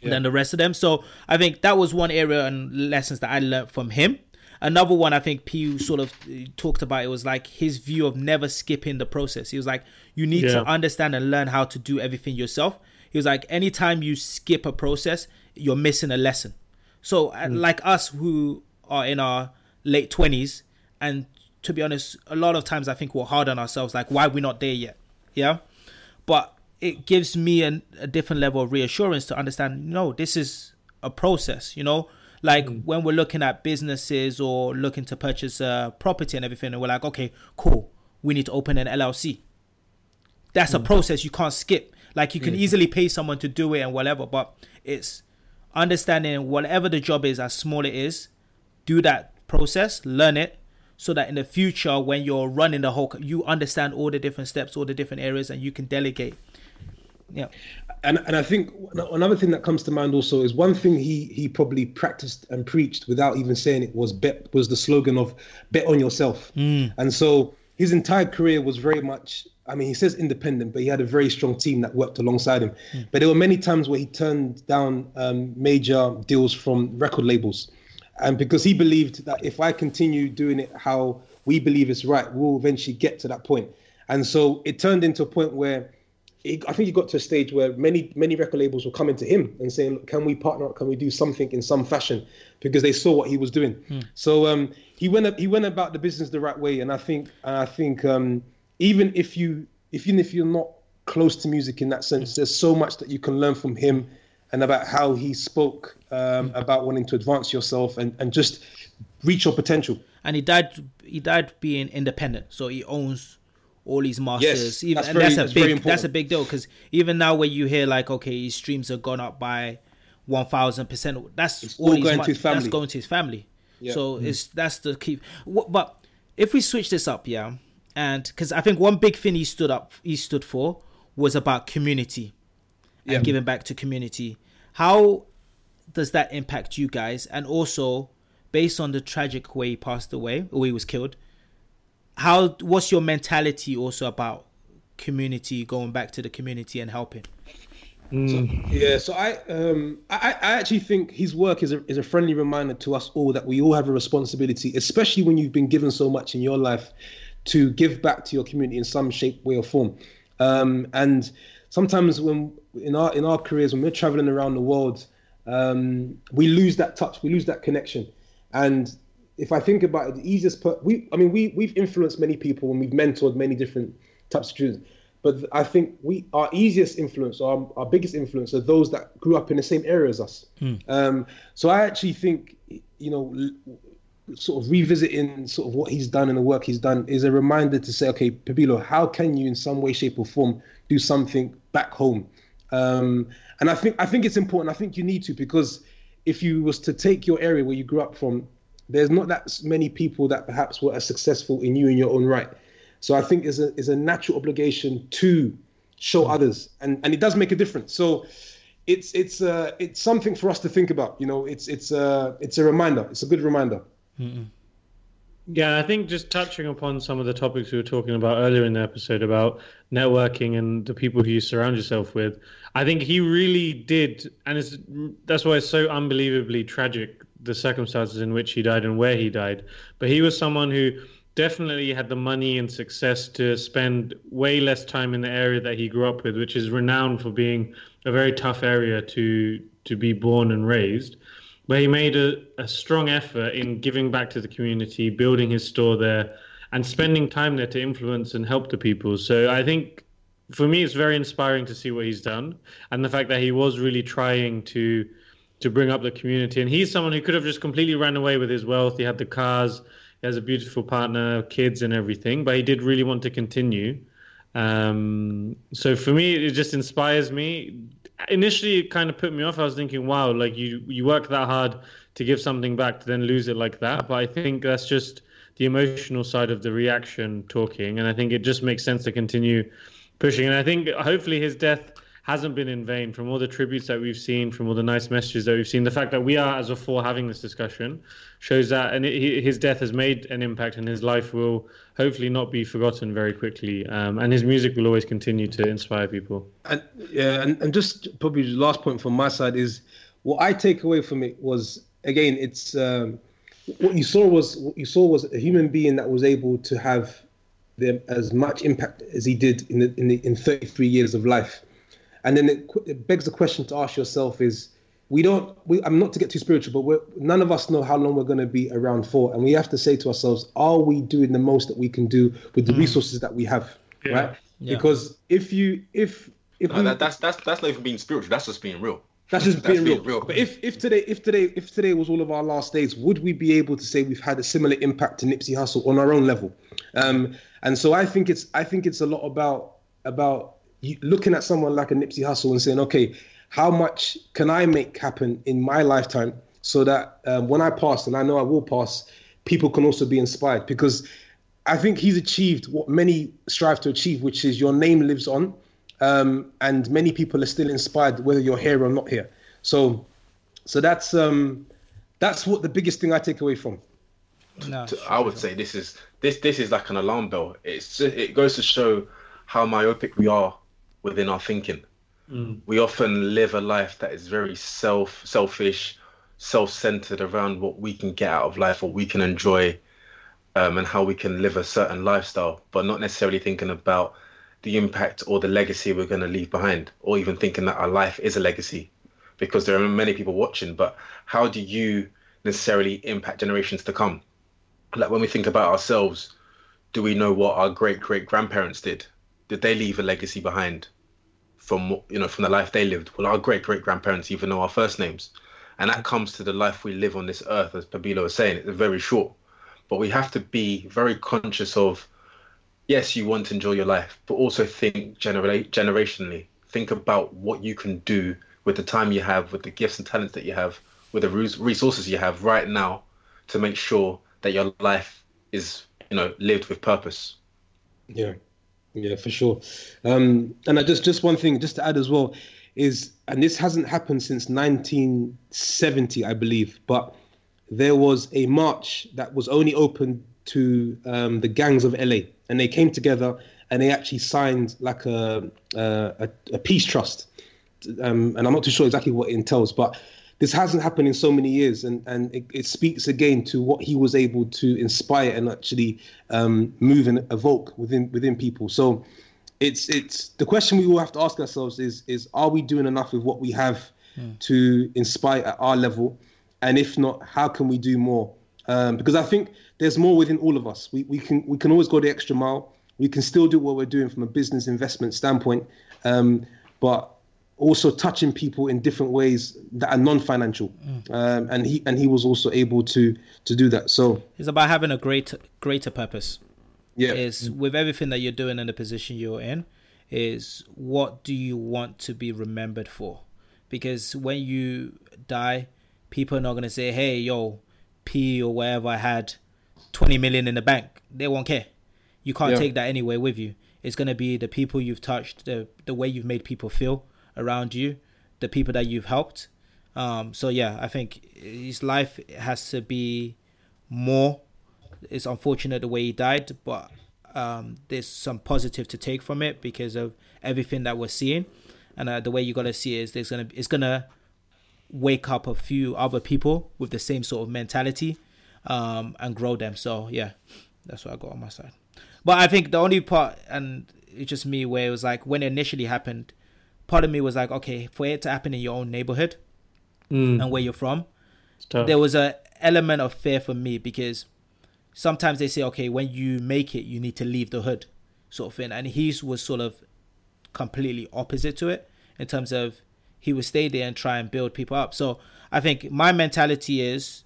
than the rest of them. So I think that was one area and lessons that I learned from him. Another one I think P sort of talked about it was like his view of never skipping the process. He was like, you need Yeah. to understand and learn how to do everything yourself. He was like, anytime you skip a process, you're missing a lesson. So, uh, hmm. like us who are in our late twenties, and to be honest, a lot of times I think we're hard on ourselves. Like, why are we not there yet? Yeah, but it gives me an, a different level of reassurance to understand. No, this is a process. You know, like hmm. when we're looking at businesses or looking to purchase a property and everything, and we're like, okay, cool, we need to open an LLC. That's a hmm. process you can't skip. Like you can mm. easily pay someone to do it and whatever, but it's understanding whatever the job is, as small it is, do that process, learn it, so that in the future, when you're running the whole, you understand all the different steps, all the different areas, and you can delegate. Yeah, and and I think another thing that comes to mind also is one thing he he probably practiced and preached without even saying it was bet was the slogan of bet on yourself. Mm. And so his entire career was very much I mean he says independent, but he had a very strong team that worked alongside him. But there were many times where he turned down um, major deals from record labels. And because he believed that if I continue doing it how we believe is right, we'll eventually get to that point. And so it turned into a point where he, I think he got to a stage where many many record labels were coming to him and saying, Look, "Can we partner up? Can we do something in some fashion?" Because they saw what he was doing. So um, he went he went about the business the right way, and I think and I think um, even if you if even if you're not close to music in that sense, there's so much that you can learn from him and about how he spoke um, about wanting to advance yourself and, and just reach your potential. and he died. He died being independent, so he owns all these masters. Yes, even, that's and very- that's a that's big. That's a big deal because even now, when you hear like, okay, his streams have gone up by one thousand percent, that's all going to his That's family. going to his family. Yeah. So it's that's the key. But if we switch this up, yeah, and because I think one big thing he stood up, he stood for was about community and Yeah. giving back to community. How does that impact you guys? And also, based on the tragic way he passed away or he was killed, how what's your mentality also about community, going back to the community and helping? Yeah, so I um I, I actually think his work is a is a friendly reminder to us all that we all have a responsibility, especially when you've been given so much in your life, to give back to your community in some shape, way, or form. Um, and sometimes when in our in our careers, when we're traveling around the world, um, we lose that touch, we lose that connection. And if I think about it, the easiest per- we I mean we we've influenced many people and we've mentored many different types of students. But I think we our easiest influence, our, our biggest influence, are those that grew up in the same area as us. Um, so I actually think, you know, sort of revisiting sort of what he's done and the work he's done is a reminder to say, okay, Pabilo, how can you, in some way, shape, or form, do something back home? Um, and I think I think it's important. I think you need to because if you was to take your area where you grew up from, there's not that many people that perhaps were as successful in you in your own right. So I think it's a it's a natural obligation to show others, and and it does make a difference. So it's it's uh it's something for us to think about. You know, it's it's uh it's a reminder. It's a good reminder. Yeah, I think just touching upon some of the topics we were talking about earlier in the episode about networking and the people who you surround yourself with, I think he really did, and it's that's why it's so unbelievably tragic the circumstances in which he died and where he died. But he was someone who definitely had the money and success to spend way less time in the area that he grew up with, which is renowned for being a very tough area to to be born and raised where he made a, a strong effort in giving back to the community, building his store there, and spending time there to influence and help the people. So I think for me, it's very inspiring to see what he's done and the fact that he was really trying to to bring up the community. And he's someone who could have just completely ran away with his wealth. He had the cars, he has a beautiful partner, kids, and everything, but he did really want to continue. Um, so for me, it just inspires me. Initially, it kind of put me off. I was thinking, wow, like you you work that hard to give something back to then lose it like that. But I think that's just the emotional side of the reaction talking, and I think it just makes sense to continue pushing. And I think hopefully his death hasn't been in vain from all the tributes that we've seen, from all the nice messages that we've seen. The fact that we are, as a four, having this discussion shows that, and it, his death has made an impact, and his life will hopefully not be forgotten very quickly. Um, and his music will always continue to inspire people. And yeah, and, and just probably the last point from my side is what I take away from it was again, it's um, what you saw was what you saw was a human being that was able to have the, as much impact as he did in the, in, the, in 33 years of life. And then it, it begs the question to ask yourself is we don't we, i'm not to get too spiritual but we're, none of us know how long we're going to be around for and we have to say to ourselves are we doing the most that we can do with the mm. resources that we have yeah. right yeah. because if you if if no, we, that, that's that's that's not even being spiritual that's just being real that's just *laughs* being, real. real. But if, if today if today if today was all of our last days, would we be able to say we've had a similar impact to Nipsey Hussle on our own level? Um, and so I think it's I think it's a lot about about looking at someone like a Nipsey Hussle and saying, okay, how much can I make happen in my lifetime so that um, when I pass, and I know I will pass, people can also be inspired because I think he's achieved what many strive to achieve, which is your name lives on um, and many people are still inspired whether you're here or not here. So, so that's um, that's what the biggest thing I take away from. No, I would say this is this this is like an alarm bell. It's it goes to show how myopic we are within our thinking. Mm. We often live a life that is very self selfish, self centered around what we can get out of life, what we can enjoy, um, and how we can live a certain lifestyle, but not necessarily thinking about the impact or the legacy we're going to leave behind, or even thinking that our life is a legacy, because there are many people watching. But how do you necessarily impact generations to come? Like when we think about ourselves, do we know what our great great grandparents did? Did they leave a legacy behind from you know from the life they lived? Well, our great great grandparents even know our first names, and that comes to the life we live on this earth, as Pabilo was saying. It's very short, but we have to be very conscious of yes, you want to enjoy your life, but also think genera- generationally. Think about what you can do with the time you have, with the gifts and talents that you have, with the resources you have right now to make sure that your life is, you know, lived with purpose. Yeah, yeah, for sure. Um, and I just just one thing just to add as well is, and this hasn't happened since 1970, I believe, but there was a march that was only open to um, the gangs of LA and they came together and they actually signed like a a, a peace trust. Um, and I'm not too sure exactly what it entails, but this hasn't happened in so many years, and and it, it speaks again to what he was able to inspire and actually um, move and evoke within within people. So. It's it's the question we will have to ask ourselves is is are we doing enough with what we have hmm. to inspire at our level, and if not, how can we do more? Um, because I think there's more within all of us. We, we can we can always go the extra mile. We can still do what we're doing from a business investment standpoint, um, but also touching people in different ways that are non-financial. Mm. Um, and he and he was also able to to do that. So it's about having a great greater purpose. Yeah, is mm. with everything that you're doing in the position you're in, is what do you want to be remembered for? Because when you die, people are not gonna say, "Hey, yo, P or whatever I had 20 million in the bank. They won't care. You can't yeah. take that anywhere with you. It's going to be the people you've touched, the the way you've made people feel around you, the people that you've helped. Um, so yeah, I think his life has to be more. It's unfortunate the way he died, but um, there's some positive to take from it because of everything that we're seeing, and uh, the way you got to see it is there's gonna it's gonna wake up a few other people with the same sort of mentality um, and grow them. So yeah, that's what I got on my side. But I think the only part, and it's just me, where it was like when it initially happened, part of me was like, okay, for it to happen in your own neighborhood mm. and where you're from, there was a element of fear for me because sometimes they say, okay, when you make it, you need to leave the hood, sort of thing, and his was sort of completely opposite to it in terms of he would stay there and try and build people up. So I think my mentality is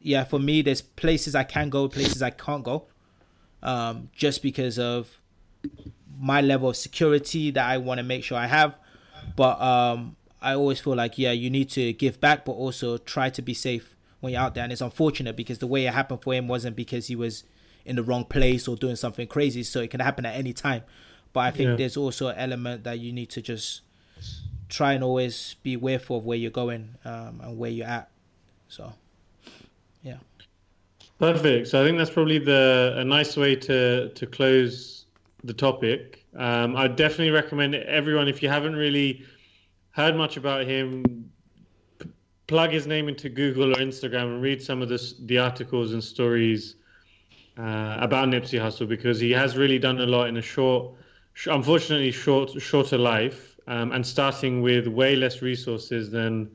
yeah, for me, there's places I can go, places I can't go, um, just because of my level of security that I want to make sure I have. But um, I always feel like, yeah, you need to give back, but also try to be safe when you're out there, and it's unfortunate because the way it happened for him wasn't because he was in the wrong place or doing something crazy. So it can happen at any time. But I think Yeah. there's also an element that you need to just try and always be aware of where you're going um, and where you're at. So, yeah. Perfect. So I think that's probably the a nice way to to close the topic. Um, I definitely recommend everyone if you haven't really heard much about him, p- plug his name into Google or Instagram and read some of the the articles and stories uh, about Nipsey Hussle because he has really done a lot in a short, sh- unfortunately short shorter life, um, and starting with way less resources than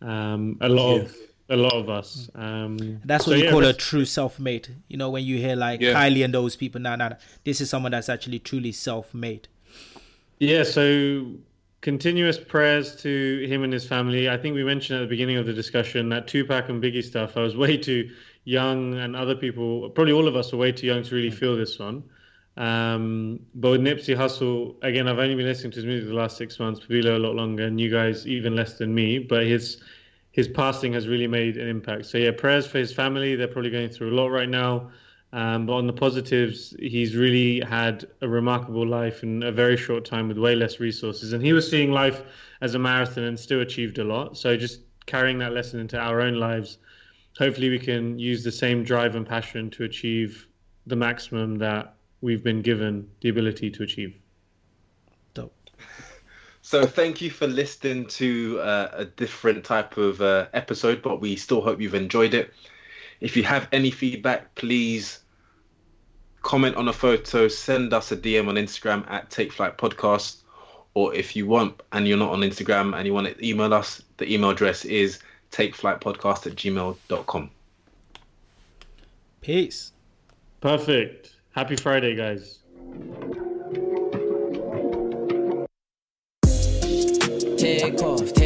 um, a lot of a lot of us. Um, That's so what you yeah, call a true self-made. You know, when you hear like Yeah. Kylie and those people, nah, nah, nah. this is someone that's actually truly self-made. Yeah, so continuous prayers to him and his family. I think we mentioned at the beginning of the discussion that Tupac and Biggie stuff. I was way too young, and other people, probably all of us, are way too young to really feel this one. Um, but with Nipsey Hussle, again, I've only been listening to his music the last six months. Pabilo a lot longer, and you guys even less than me. But his his passing has really made an impact. So yeah, prayers for his family. They're probably going through a lot right now. Um, but on the positives, he's really had a remarkable life in a very short time with way less resources. And he was seeing life as a marathon and still achieved a lot. So just carrying that lesson into our own lives, hopefully we can use the same drive and passion to achieve the maximum that we've been given the ability to achieve. Dope. So thank you for listening to uh, a different type of uh, episode, but we still hope you've enjoyed it. If you have any feedback, please comment on a photo, send us a DM on Instagram at Take Flight Podcast, or if you want and you're not on Instagram and you want to email us, the email address is takeflightpodcast at gmail.com. Peace. Perfect. Happy Friday, guys. Take off,